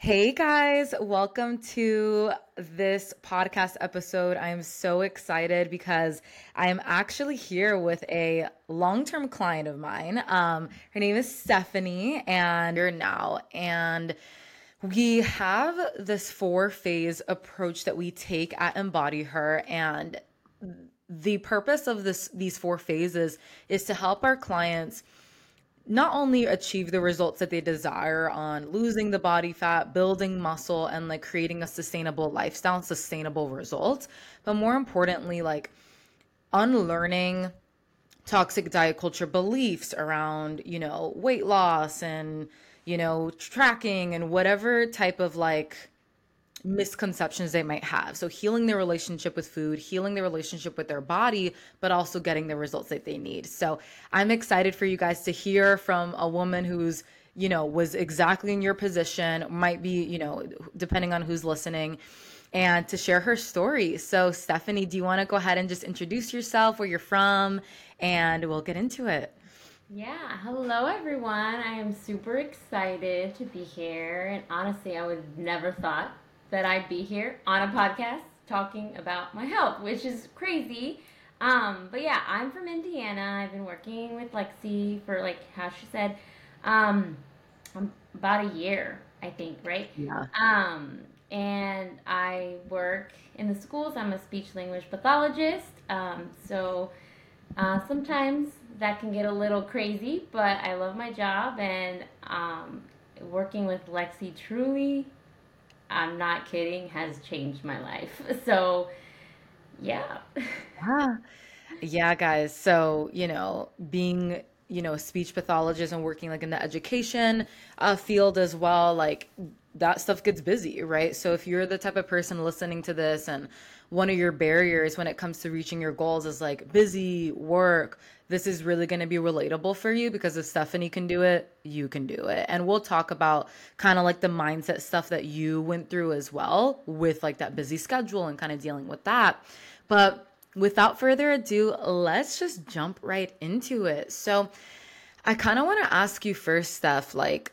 Hey guys, welcome to this podcast episode. I am so excited because I am actually here with a long term client of mine. Um, her name is Stephanie, and you're now. And we have this four phase approach that we take at Embody Her. And the purpose of this these four phases is to help our clients not only achieve the results that they desire on losing the body fat, building muscle, and like creating a sustainable lifestyle sustainable results, but more importantly, like unlearning toxic diet culture beliefs around, you know, weight loss and, you know, tracking and whatever type of like misconceptions they might have. So healing their relationship with food, healing their relationship with their body, but also getting the results that they need. So I'm excited for you guys to hear from a woman who's, you know, was exactly in your position, might be, you know, depending on who's listening and to share her story. So Stephanie, do you want to go ahead and just introduce yourself, where you're from, and we'll get into it. Yeah, hello everyone. I am super excited to be here. And honestly, I would never thought that I'd be here on a podcast talking about my health, which is crazy. Um, but yeah, I'm from Indiana. I've been working with Lexi for like how she said, um, about a year, I think, right? Yeah. Um, and I work in the schools. I'm a speech language pathologist. Um, so uh, sometimes that can get a little crazy, but I love my job and um, working with Lexi truly I'm not kidding, has changed my life. So, yeah. Yeah. Yeah, guys. So, you know, being, you know, a speech pathologist and working like in the education uh, field as well, like that stuff gets busy, right? So if you're the type of person listening to this and one of your barriers when it comes to reaching your goals is like busy work, this is really going to be relatable for you because if Stephanie can do it, you can do it. And we'll talk about kind of like the mindset stuff that you went through as well with like that busy schedule and kind of dealing with that. But without further ado, let's just jump right into it. So I kind of want to ask you first, Steph, like,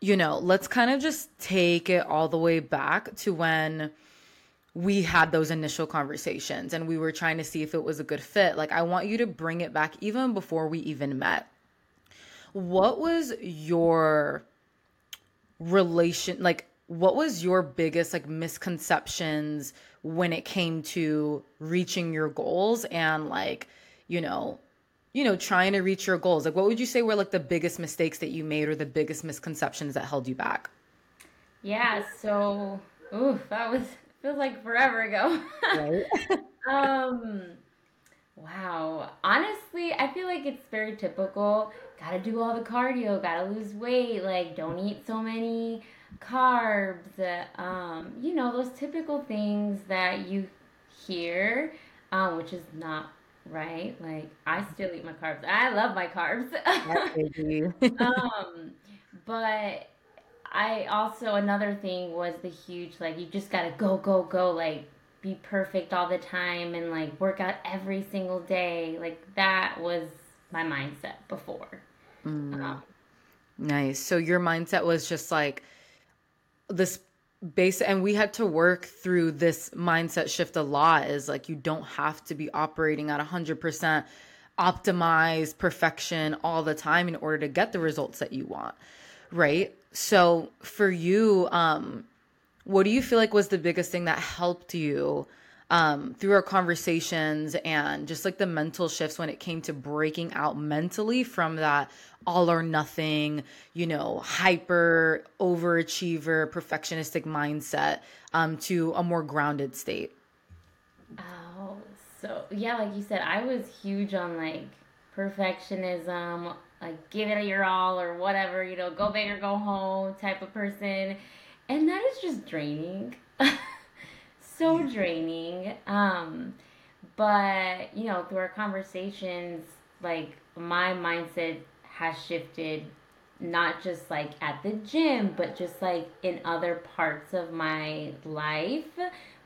you know, let's kind of just take it all the way back to when we had those initial conversations and we were trying to see if it was a good fit. Like, I want you to bring it back even before we even met. What was your relation like? What was your biggest like misconceptions when it came to reaching your goals and like, you know, you know, trying to reach your goals? Like, what would you say were like the biggest mistakes that you made or the biggest misconceptions that held you back? Yeah, so, ooh, that was feels like forever ago. Right. um, wow. Honestly, I feel like it's very typical. Gotta do all the cardio, gotta lose weight, like, don't eat so many carbs, uh, um, you know, those typical things that you hear, um, which is not right? Like I still eat my carbs. I love my carbs. um, but I also another thing was the huge like you just gotta go go go like be perfect all the time and like work out every single day. Like that was my mindset before. Mm. Um, nice. So your mindset was just like this base and we had to work through this mindset shift a lot is like you don't have to be operating at 100% optimized perfection all the time in order to get the results that you want right so for you um what do you feel like was the biggest thing that helped you um, through our conversations and just like the mental shifts when it came to breaking out mentally from that all or nothing, you know, hyper overachiever, perfectionistic mindset um, to a more grounded state? Oh, so yeah, like you said, I was huge on like perfectionism, like give it your all or whatever, you know, go big or go home type of person. And that is just draining. so draining. Um, but you know, through our conversations, like my mindset has shifted not just like at the gym, but just like in other parts of my life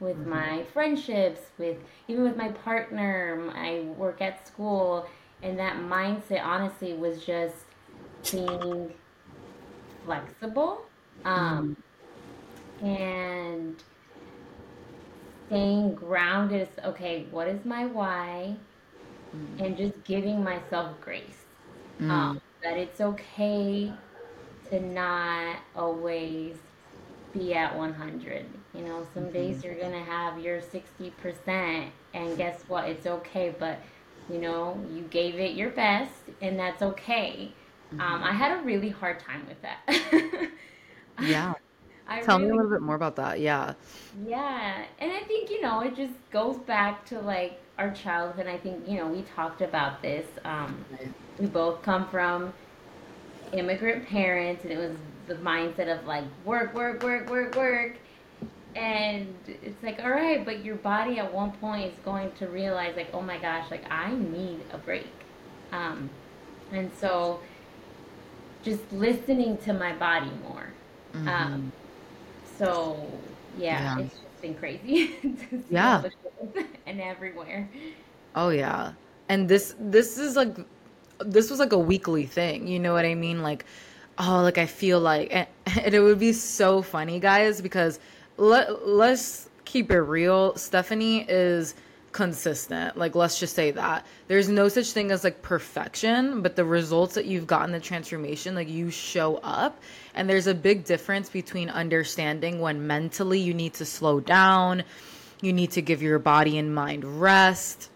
with mm-hmm. my friendships, with even with my partner, my work at school. And that mindset honestly was just being flexible. Um, and staying grounded is okay, what is my why? Mm. And just giving myself grace. Mm. Um, that it's okay to not always be at 100. You know, some mm-hmm. days you're going to have your 60%, and guess what? It's okay, but you know, you gave it your best, and that's okay. Um, mm-hmm. Um, I had a really hard time with that. yeah. I Tell really, me a little bit more about that. Yeah. Yeah. And I think, you know, it just goes back to like our childhood. I think, you know, we talked about this. Um, right. We both come from immigrant parents, and it was the mindset of like work, work, work, work, work. And it's like, all right, but your body at one point is going to realize, like, oh my gosh, like I need a break. Um, and so just listening to my body more. Mm-hmm. Um, so yeah, yeah, it's just been crazy. yeah, and everywhere. Oh yeah, and this this is like this was like a weekly thing. You know what I mean? Like, oh, like I feel like, and, and it would be so funny, guys, because let let's keep it real. Stephanie is consistent. Like let's just say that. There's no such thing as like perfection, but the results that you've gotten the transformation, like you show up. And there's a big difference between understanding when mentally you need to slow down, you need to give your body and mind rest.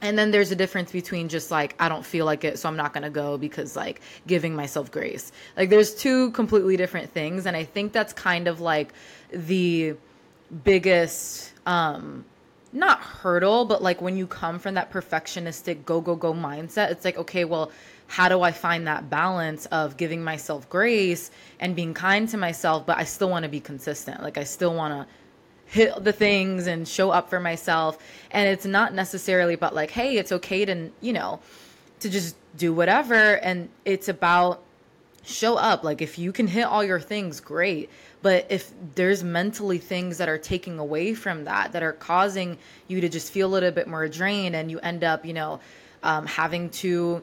And then there's a difference between just like I don't feel like it, so I'm not to go because like giving myself grace. Like there's two completely different things and I think that's kind of like the biggest um not hurdle, but like when you come from that perfectionistic go go go mindset, it's like, okay, well, how do I find that balance of giving myself grace and being kind to myself, but I still want to be consistent. Like I still want to hit the things and show up for myself. And it's not necessarily about like, hey, it's okay to, you know, to just do whatever. And it's about show up. Like if you can hit all your things, great. But if there's mentally things that are taking away from that, that are causing you to just feel a little bit more drained, and you end up, you know, um, having to,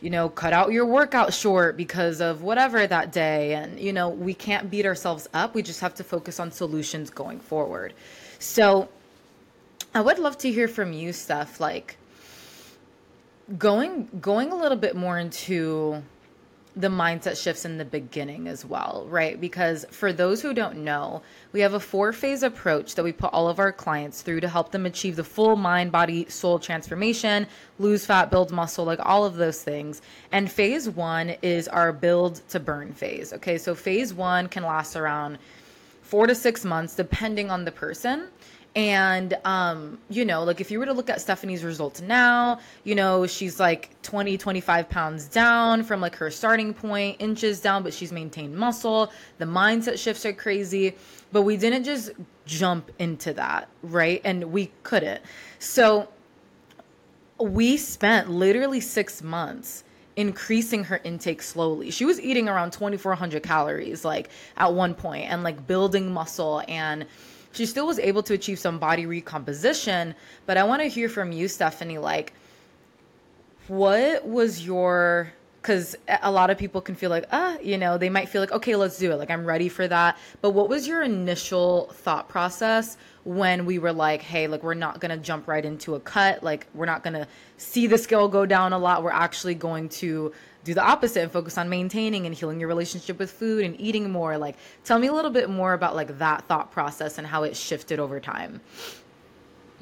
you know, cut out your workout short because of whatever that day. And, you know, we can't beat ourselves up. We just have to focus on solutions going forward. So I would love to hear from you, Steph, like going going a little bit more into the mindset shifts in the beginning as well, right? Because for those who don't know, we have a four phase approach that we put all of our clients through to help them achieve the full mind, body, soul transformation, lose fat, build muscle, like all of those things. And phase one is our build to burn phase. Okay, so phase one can last around four to six months, depending on the person. And, um, you know, like if you were to look at Stephanie's results now, you know, she's like 20, 25 pounds down from like her starting point, inches down, but she's maintained muscle. The mindset shifts are crazy. But we didn't just jump into that, right? And we couldn't. So we spent literally six months increasing her intake slowly. She was eating around 2,400 calories, like at one point, and like building muscle and she still was able to achieve some body recomposition. But I want to hear from you, Stephanie, like, what was your because a lot of people can feel like ah you know they might feel like okay let's do it. Like i'm ready for that. But what was your initial thought process when we were like hey like we're not gonna jump right into a cut. Like we're not gonna see the scale go down a lot. We're actually going to do the opposite and focus on maintaining and healing your relationship with food and eating more like tell me a little bit more about like that thought process and how it shifted over time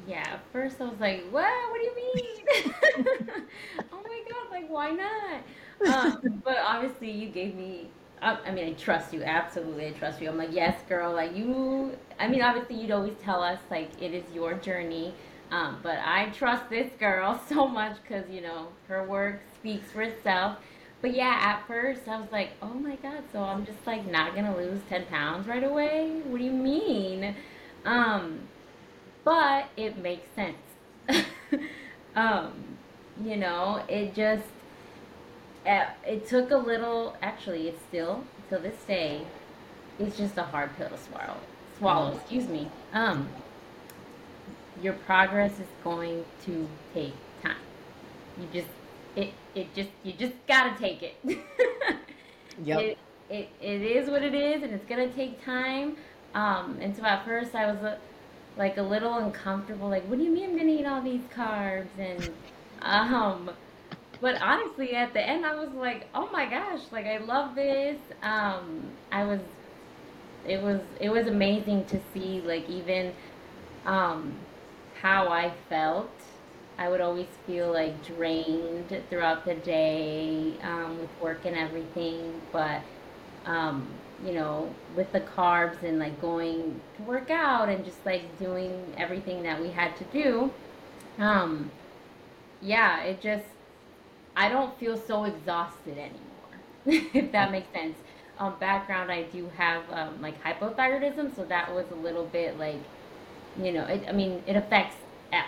yeah first i was like what what do you mean oh my god like why not um, but obviously you gave me I mean, I trust you. Absolutely, I trust you. I'm like, yes, girl. Like you. I mean, obviously, you'd always tell us like it is your journey. Um, but I trust this girl so much because you know her work speaks for itself. But yeah, at first I was like, oh my god, so I'm just like not gonna lose 10 pounds right away? What do you mean? Um, but it makes sense. um, you know, it just, it, it took a little, actually, it's still, till this day, it's just a hard pill to swallow. Swallow, mm. excuse me. Um, your progress is going to take time. You just it it just you just gotta take it. yep. It, it, it is what it is and it's gonna take time Um, and so at first I was uh, like a little uncomfortable, like, what do you mean I'm gonna eat all these carbs? And um, but honestly, at the end, I was like, oh my gosh, like I love this. Um, I was, it was, it was amazing to see, like even um, how I felt. I would always feel like drained throughout the day um, with work and everything, but um, you know, with the carbs and like going to work out and just like doing everything that we had to do, um, yeah, it just I don't feel so exhausted anymore, if that makes sense. Um, background, I do have um, like hypothyroidism, so that was a little bit like, you know, it, I mean, it affects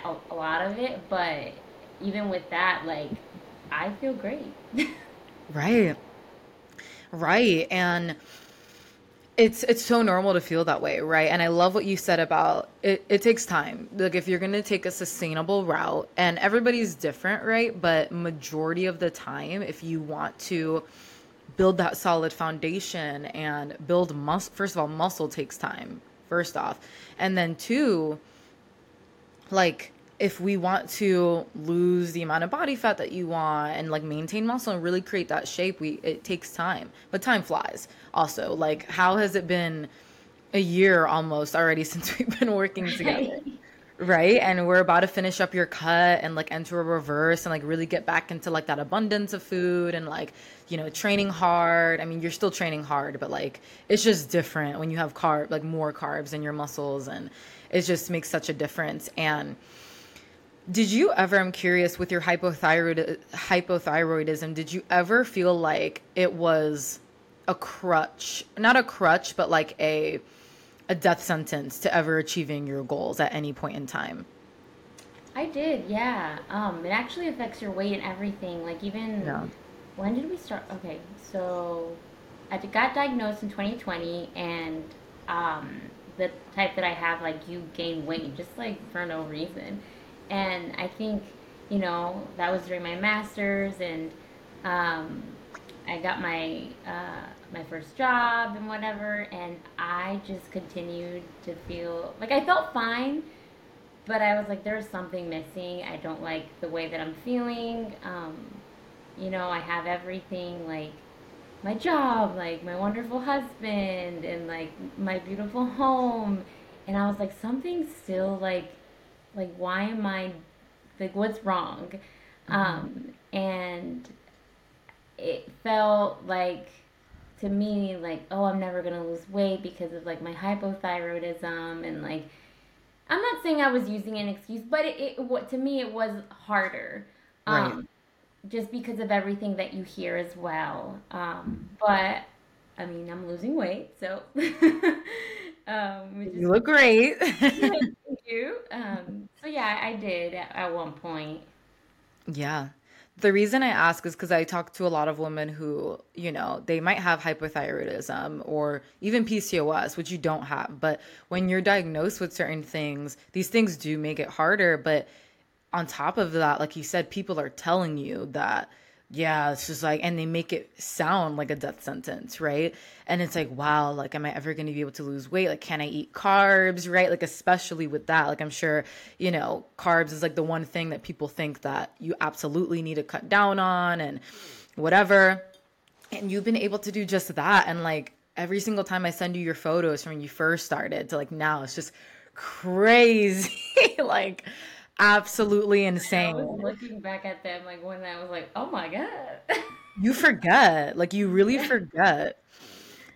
a, a lot of it, but even with that, like, I feel great. right. Right. And it's it's so normal to feel that way, right? And I love what you said about it it takes time. Like if you're going to take a sustainable route and everybody's different, right? But majority of the time if you want to build that solid foundation and build muscle first of all muscle takes time first off. And then two like if we want to lose the amount of body fat that you want and like maintain muscle and really create that shape we it takes time. But time flies also. Like how has it been a year almost already since we've been working together? Right. And we're about to finish up your cut and like enter a reverse and like really get back into like that abundance of food and like you know training hard. I mean you're still training hard but like it's just different when you have carb like more carbs in your muscles and it just makes such a difference and did you ever, I'm curious, with your hypothyroid hypothyroidism, did you ever feel like it was a crutch, not a crutch, but like a a death sentence to ever achieving your goals at any point in time? I did, yeah. Um, it actually affects your weight and everything. Like even yeah. when did we start? Okay, so I got diagnosed in 2020, and um, the type that I have, like you gain weight just like for no reason and I think you know that was during my master's, and um, I got my uh, my first job and whatever, and I just continued to feel like I felt fine, but I was like, there's something missing. I don't like the way that I'm feeling. Um, you know, I have everything like my job, like my wonderful husband, and like my beautiful home, and I was like, something's still like like why am i like what's wrong mm-hmm. um and it felt like to me like oh i'm never gonna lose weight because of like my hypothyroidism and like i'm not saying i was using an excuse but it, it what to me it was harder um right. Just because of everything that you hear as well um but i mean i'm losing weight so um you look great thank you. Um, so yeah, I did at, at one point. Yeah. The reason I ask is because I talk to a lot of women who, you know, they might have hypothyroidism or even PCOS, which you don't have. But when you're diagnosed with certain things, these things do make it harder. But on top of that, like you said, people are telling you that yeah, it's just like, and they make it sound like a death sentence, right? And it's like, wow, like, am I ever going to be able to lose weight? Like, can I eat carbs, right? Like, especially with that, like, I'm sure, you know, carbs is like the one thing that people think that you absolutely need to cut down on and whatever. And you've been able to do just that. And like, every single time I send you your photos from when you first started to like now, it's just crazy. like, absolutely insane. Looking back at them like when I was like, oh my god. you forget, like you really forget.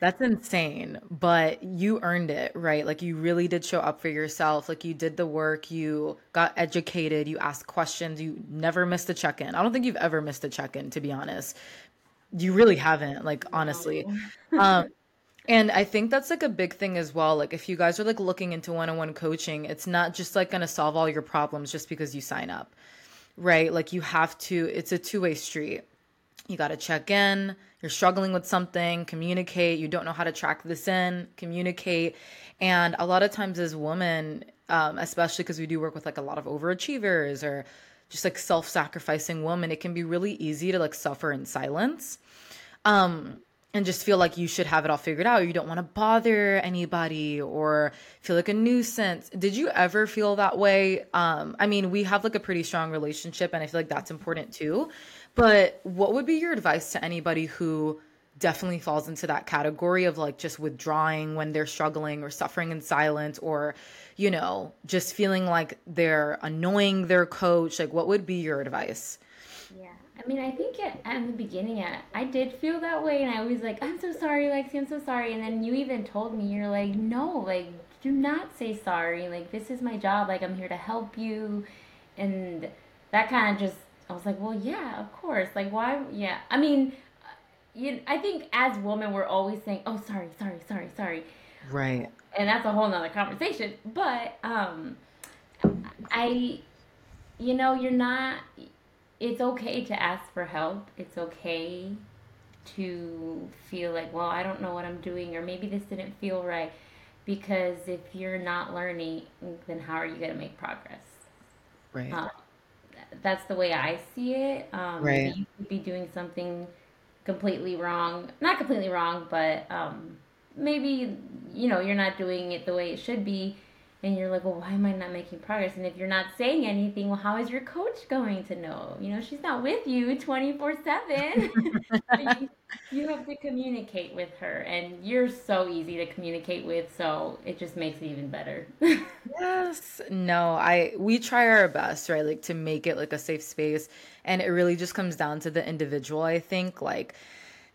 That's insane, but you earned it, right? Like you really did show up for yourself. Like you did the work, you got educated, you asked questions, you never missed a check in. I don't think you've ever missed a check in, to be honest. You really haven't, like honestly. No. um, and I think that's like a big thing as well. Like if you guys are like looking into one-on-one coaching, it's not just like going to solve all your problems just because you sign up. Right? Like you have to it's a two-way street. You got to check in. You're struggling with something, communicate. You don't know how to track this in, communicate. And a lot of times as women, um, especially because we do work with like a lot of overachievers or just like self-sacrificing women, it can be really easy to like suffer in silence. Um, and just feel like you should have it all figured out. You don't want to bother anybody or feel like a nuisance. Did you ever feel that way? Um, I mean, we have like a pretty strong relationship, and I feel like that's important too. But what would be your advice to anybody who definitely falls into that category of like just withdrawing when they're struggling or suffering in silence or, you know, just feeling like they're annoying their coach? Like, what would be your advice? I mean, I think at, at the beginning, I, I did feel that way, and I was like, I'm so sorry, Lexi, I'm so sorry. And then you even told me, you're like, no, like, do not say sorry. Like, this is my job. Like, I'm here to help you. And that kind of just, I was like, well, yeah, of course. Like, why? Yeah. I mean, you, I think as women, we're always saying, oh, sorry, sorry, sorry, sorry. Right. And that's a whole nother conversation. But, um, I, you know, you're not it's okay to ask for help. It's okay to feel like, well, I don't know what I'm doing, or maybe this didn't feel right. Because if you're not learning, then how are you going to make progress? Right. Uh, that's the way I see it. Um, right. You could be doing something completely wrong. Not completely wrong, but um, maybe, you know, you're not doing it the way it should be and you're like, well, why am I not making progress? And if you're not saying anything, well, how is your coach going to know? You know, she's not with you 24 7. You have to communicate with her, and you're so easy to communicate with, so it just makes it even better. yes. No, I, we try our best, right? Like to make it like a safe space. And it really just comes down to the individual, I think. Like,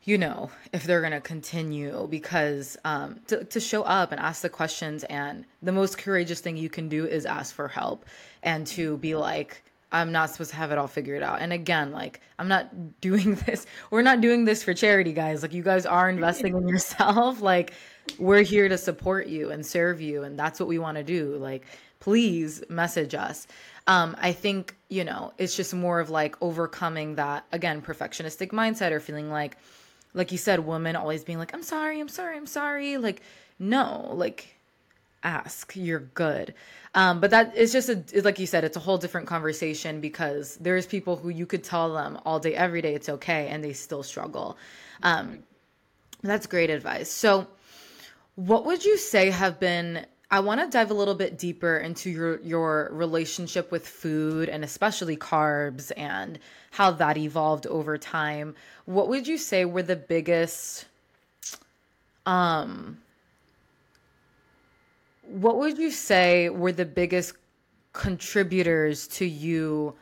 you know, if they're going to continue because um, to, to show up and ask the questions. And the most courageous thing you can do is ask for help and to be like, I'm not supposed to have it all figured out. And again, like, I'm not doing this. We're not doing this for charity, guys. Like, you guys are investing in yourself. Like, we're here to support you and serve you. And that's what we want to do. Like, please message us. Um, I think, you know, it's just more of like overcoming that, again, perfectionistic mindset or feeling like, like you said, women always being like, I'm sorry, I'm sorry, I'm sorry. Like, no, like, ask, you're good. Um, but that is just a, like you said, it's a whole different conversation because there's people who you could tell them all day, every day, it's okay, and they still struggle. Um, that's great advice. So, what would you say have been I want to dive a little bit deeper into your your relationship with food and especially carbs and how that evolved over time. What would you say were the biggest um what would you say were the biggest contributors to you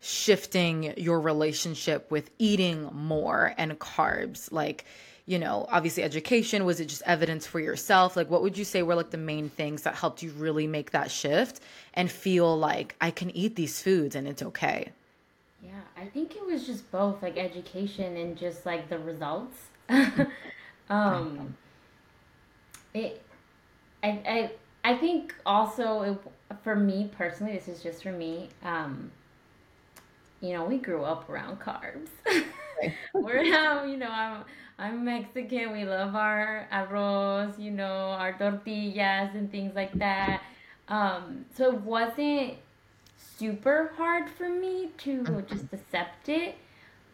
shifting your relationship with eating more and carbs? Like you know, obviously education? Was it just evidence for yourself? Like, what would you say were like the main things that helped you really make that shift and feel like I can eat these foods and it's okay? Yeah, I think it was just both like education and just like the results. um, it, I, I, I think also it, for me personally, this is just for me. Um, you know, we grew up around carbs. We're now, you know, I'm I'm Mexican. We love our arroz, you know, our tortillas and things like that. Um, so it wasn't super hard for me to just accept it.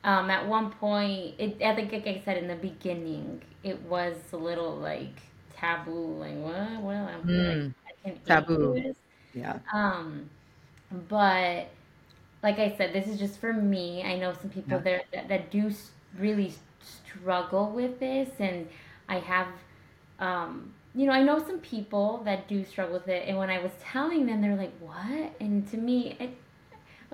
Um, at one point, it I think like I said in the beginning, it was a little like taboo, like what? Well, I'm mm. like, I taboo. Yeah. Um, but like I said, this is just for me. I know some people yeah. there that, that do really struggle with this and I have um you know, I know some people that do struggle with it and when I was telling them they're like, "What?" And to me, it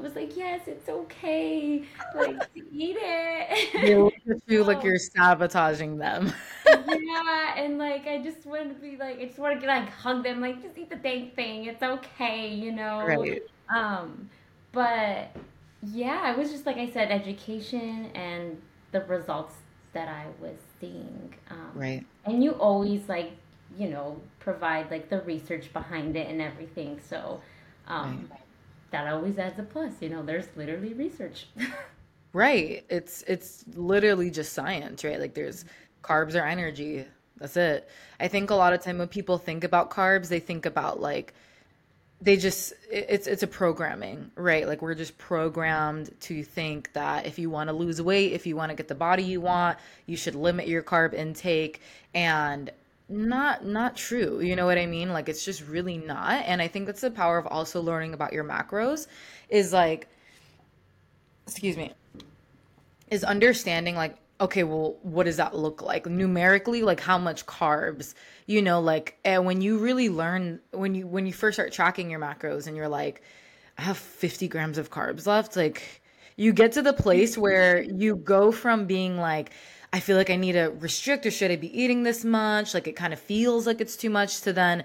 I was like, yes, it's okay. Like, eat it. You look you like you're sabotaging them. yeah, and like, I just want to be like, I just want to like hug them, like, just eat the dang thing. It's okay, you know. Right. Um, but yeah, it was just like I said, education and the results that I was seeing. Um, right. And you always like, you know, provide like the research behind it and everything. So um, right. that always adds a plus. You know, there's literally research. right. It's it's literally just science, right? Like there's carbs or energy. That's it. I think a lot of time when people think about carbs, they think about like they just it's it's a programming right? Like we're just programmed to think that if you want to lose weight if you want to get the body you want you should limit your carb intake. And not not true. You know what i mean? Like it's just really not. And i think that's the power of also learning about your macros is like excuse me is understanding like okay well what does that look like numerically like how much carbs you know like and when you really learn when you when you first start tracking your macros and you're like i have 50 grams of carbs left like you get to the place where you go from being like I feel like I need to restrict or should I be eating this much? Like it kind of feels like it's too much to then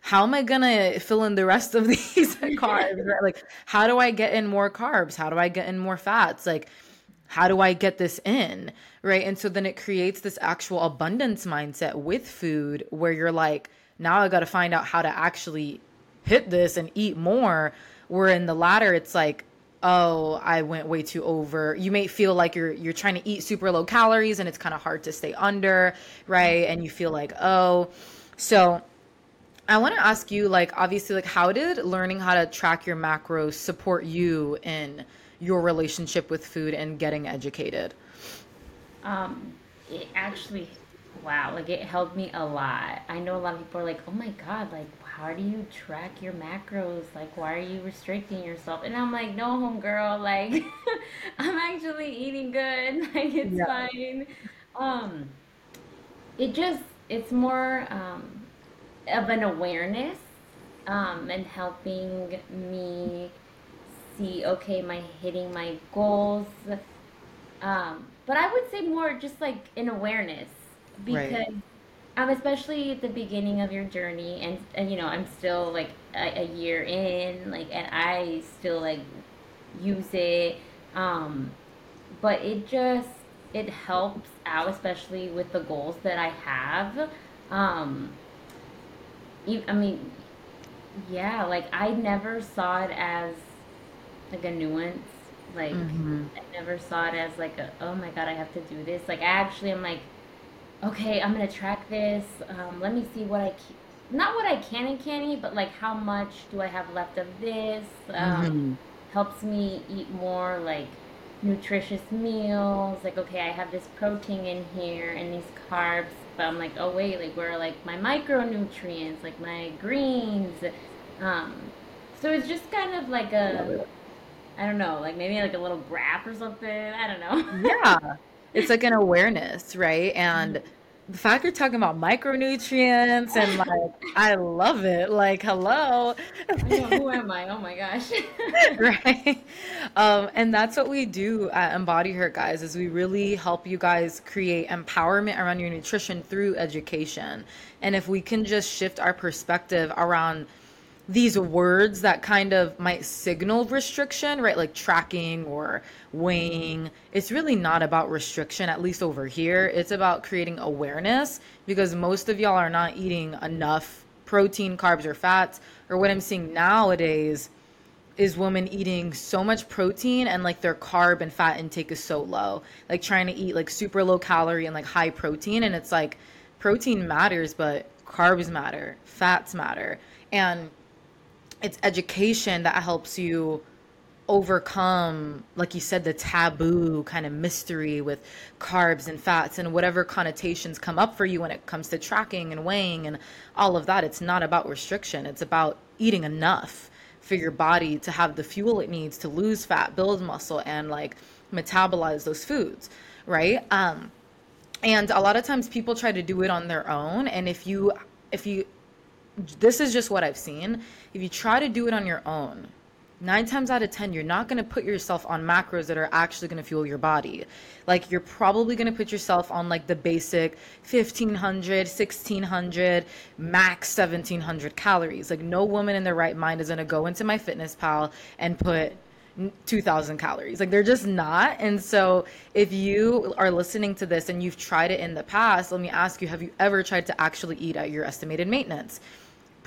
how am I gonna fill in the rest of these carbs? Like how do I get in more carbs? How do I get in more fats? Like how do I get this in? Right. And so then it creates this actual abundance mindset with food where you're like, now I got to find out how to actually hit this and eat more. Where in the latter, it's like, oh i went way too over you may feel like you're you're trying to eat super low calories and it's kind of hard to stay under right and you feel like oh so i want to ask you like obviously like how did learning how to track your macros support you in your relationship with food and getting educated um it actually wow like it helped me a lot i know a lot of people are like oh my god like how do you track your macros? Like, why are you restricting yourself? And I'm like, no, homegirl, like, I'm actually eating good. Like, it's yeah. fine. Um, it just, it's more um, of an awareness um, and helping me see, okay, am I hitting my goals? Um, but I would say more just like an awareness because. Right um, especially at the beginning of your journey, and and you know, I'm still like a, a year in, like, and I still like use it. Um, but it just it helps out, especially with the goals that I have. Um, I mean, yeah, like I never saw it as like a nuance. Like mm-hmm. I never saw it as like a oh my god, I have to do this. Like I actually am like okay, I'm gonna track this. Um, let me see what I can, not what I can and can't eat, but like how much do I have left of this? Um, mm-hmm. Helps me eat more like nutritious meals. Like okay, I have this protein in here and these carbs, but I'm like, oh wait, like where are like my micronutrients, like my greens. Um, so it's just kind of like a, I don't know, like maybe like a little graph or something. I don't know. yeah it's like an awareness, right? And the fact you're talking about micronutrients and like I love it. Like, hello. Know, who am I? Oh my gosh. right. Um, and that's what we do at Embody Her, guys, is we really help you guys create empowerment around your nutrition through education. And if we can just shift our perspective around these words that kind of might signal restriction, right? Like tracking or weighing. It's really not about restriction, at least over here. It's about creating awareness because most of y'all are not eating enough protein, carbs, or fats. Or what I'm seeing nowadays is women eating so much protein and like their carb and fat intake is so low. Like trying to eat like super low calorie and like high protein. And it's like protein matters, but carbs matter, fats matter. And it's education that helps you overcome like you said the taboo kind of mystery with carbs and fats and whatever connotations come up for you when it comes to tracking and weighing and all of that. It's not about restriction. It's about eating enough for your body to have the fuel it needs to lose fat build muscle and like metabolize those foods right? Um and a lot of times people try to do it on their own. And if you if you this is just what I've seen. If you try to do it on your own, nine times out of 10, you're not going to put yourself on macros that are actually going to fuel your body. Like, you're probably going to put yourself on like the basic 1500, 1600, max 1700 calories. Like, no woman in their right mind is going to go into MyFitnessPal and put 2000 calories. Like they're just not. And so if you are listening to this and you've tried it in the past, let me ask you, have you ever tried to actually eat at your estimated maintenance?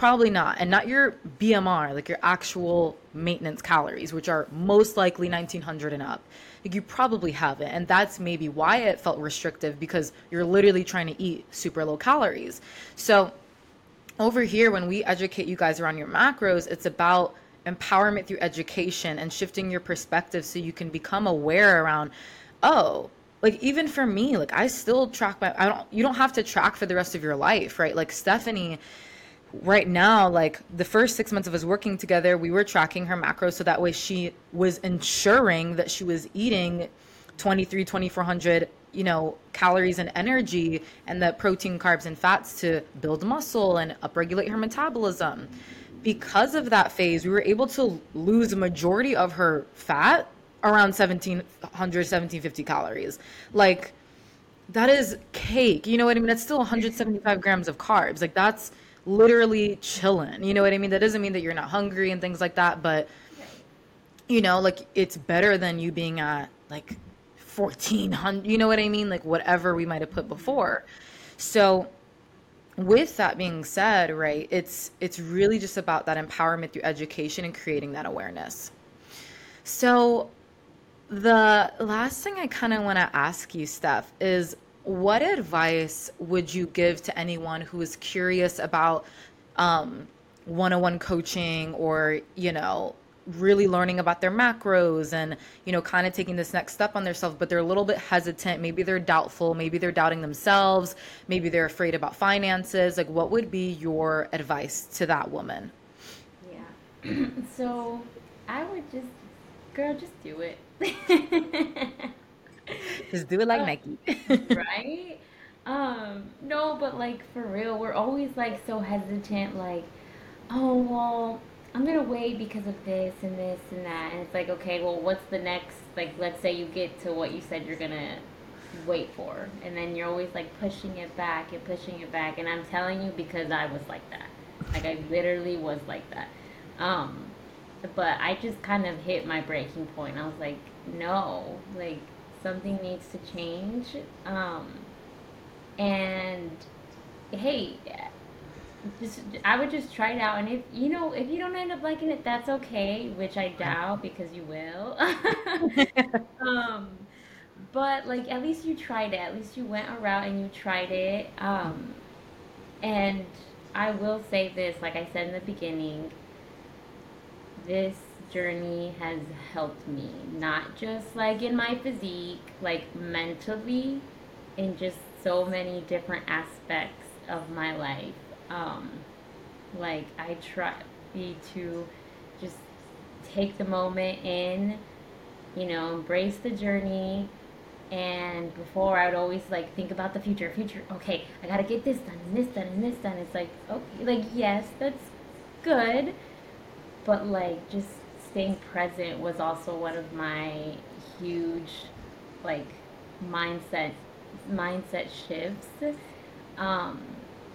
Probably not. And not your BMR, like your actual maintenance calories, which are most likely 1900 and up. Like you probably haven't. And that's maybe why it felt restrictive because you're literally trying to eat super low calories. So over here, when we educate you guys around your macros, it's about empowerment through education and shifting your perspective so you can become aware around, oh, like even for me, like I still track my I don't you don't have to track for the rest of your life, right? Like Stephanie right now, like the first six months of us working together, we were tracking her macros so that way she was ensuring that she was eating 23, 2400 you know calories and energy and the protein carbs and fats to build muscle and upregulate her metabolism. Because of that phase we were able to lose a majority of her fat around 1700 1750 calories. Like that is cake you know what i mean? That's still 175 grams of carbs. Like that's literally chilling. You know what i mean? That doesn't mean that you're not hungry and things like that but you know like it's better than you being at like 1400 you know what i mean? Like whatever we might have put before. So with that being said right it's it's really just about that empowerment through education and creating that awareness. So the last thing i kind of want to ask you steph is what advice would you give to anyone who is curious about um, one-on-one coaching or you know really learning about their macros and you know kind of taking this next step on themselves but they're a little bit hesitant maybe they're doubtful maybe they're doubting themselves maybe they're afraid about finances like what would be your advice to that woman? Yeah. So i would just girl just do it just do it like uh, Nike right um no but like for real we're always like so hesitant like oh well I'm gonna wait because of this and this and that. And it's like, okay, well, what's the next? Like, let's say you get to what you said you're gonna wait for, and then you're always like pushing it back and pushing it back. And I'm telling you because I was like that. Like, I literally was like that. Um, but I just kind of hit my breaking point. I was like, no, like something needs to change. Um, and hey, just I would just try it out, and if you know if you don't end up liking it, that's okay, which I doubt because you will. um, but like at least you tried it. At least you went around and you tried it. Um, and I will say this, like I said in the beginning, this journey has helped me not just like in my physique, like mentally, in just so many different aspects of my life um, like I try to just take the moment in, you know, embrace the journey. And before I would always like think about the future, future. Okay, I gotta get this done and this done and this done. It's like okay, like yes, that's good, but like just staying present was also one of my huge like mindset mindset shifts. Um,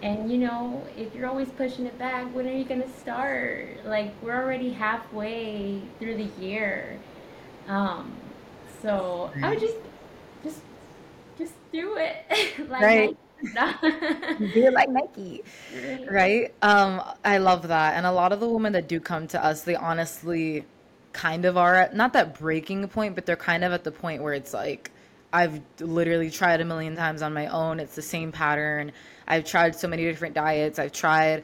and you know, if you're always pushing it back, when are you gonna start? Like we're already halfway through the year. Um, so I would just just just do it. like right. It like Nike. Right. Um, I love that. And a lot of the women that do come to us, they honestly kind of are at not that breaking point, but they're kind of at the point where it's like I've literally tried a million times on my own. It's the same pattern. I've tried so many different diets. I've tried,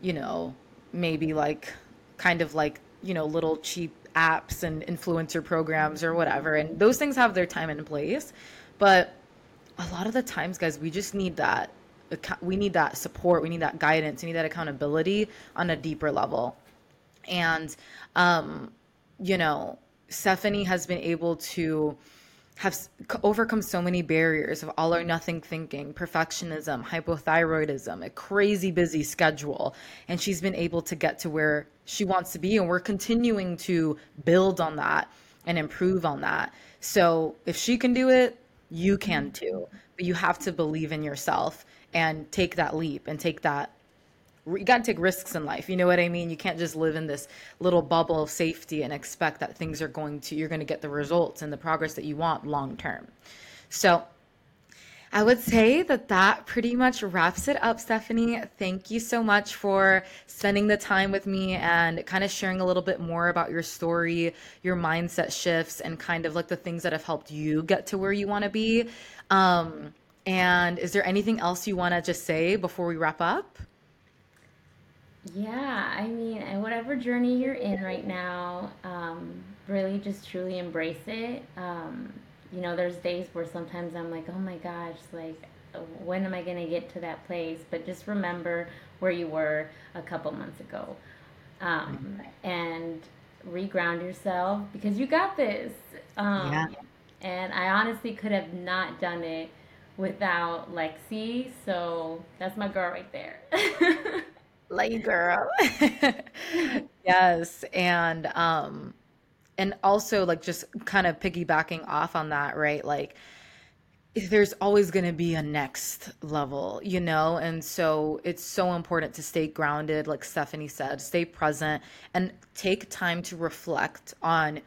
you know, maybe like kind of like, you know, little cheap apps and influencer programs or whatever. And those things have their time and place. But a lot of the times, guys, we just need that. We need that support. We need that guidance. We need that accountability on a deeper level. And, um, you know, Stephanie has been able to have overcome so many barriers of all or nothing thinking, perfectionism, hypothyroidism, a crazy busy schedule. And she's been able to get to where she wants to be. And we're continuing to build on that and improve on that. So if she can do it, you mm-hmm. can too. But you have to believe in yourself and take that leap and take that you got to take risks in life. You know what I mean? You can't just live in this little bubble of safety and expect that things are going to, you're going to get the results and the progress that you want long term. So, I would say that that pretty much wraps it up, Stephanie. Thank you so much for spending the time with me and kind of sharing a little bit more about your story, your mindset shifts, and kind of like the things that have helped you get to where you want to be. Um, and is there anything else you want to just say before we wrap up? Yeah, I mean, whatever journey you're in right now, um, really just truly embrace it. Um, you know, there's days where sometimes I'm like, oh my gosh, like, when am I going to get to that place? But just remember where you were a couple months ago. Um, and reground yourself because you got this. Um, yeah. And I honestly could have not done it without Lexi. So that's my girl right there. like girl. yes. And um and also like just kind of piggybacking off on that, right? Like there's always going to be a next level, you know? And so it's so important to stay grounded, like Stephanie said, stay present and take time to reflect on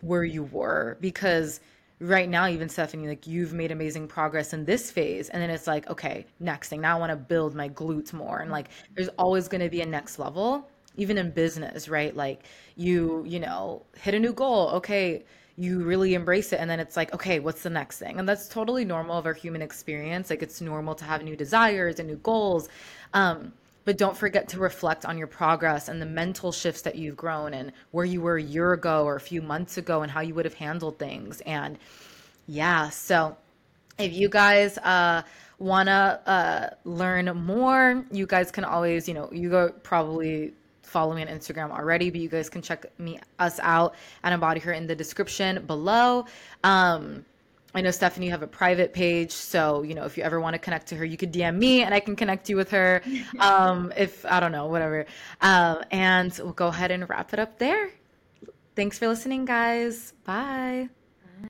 where you were because right now even stephanie like you've made amazing progress in this phase and then it's like okay next thing now i want to build my glutes more and like there's always going to be a next level even in business right? Like you you know hit a new goal okay you really embrace it and then it's like okay what's the next thing? And that's totally normal of our human experience. Like it's normal to have new desires and new goals. Um, but don't forget to reflect on your progress and the mental shifts that you've grown and where you were a year ago or a few months ago and how you would have handled things. And yeah so if you guys uh, want to uh, learn more you guys can always you know you go probably follow me on Instagram already, but you guys can check me us out at EmbodyHER in the description below. Um, I know Stephanie, you have a private page, so you know if you ever want to connect to her, you could DM me and I can connect you with her. Um, if I don't know, whatever. Um, and we'll go ahead and wrap it up there. Thanks for listening, guys. Bye.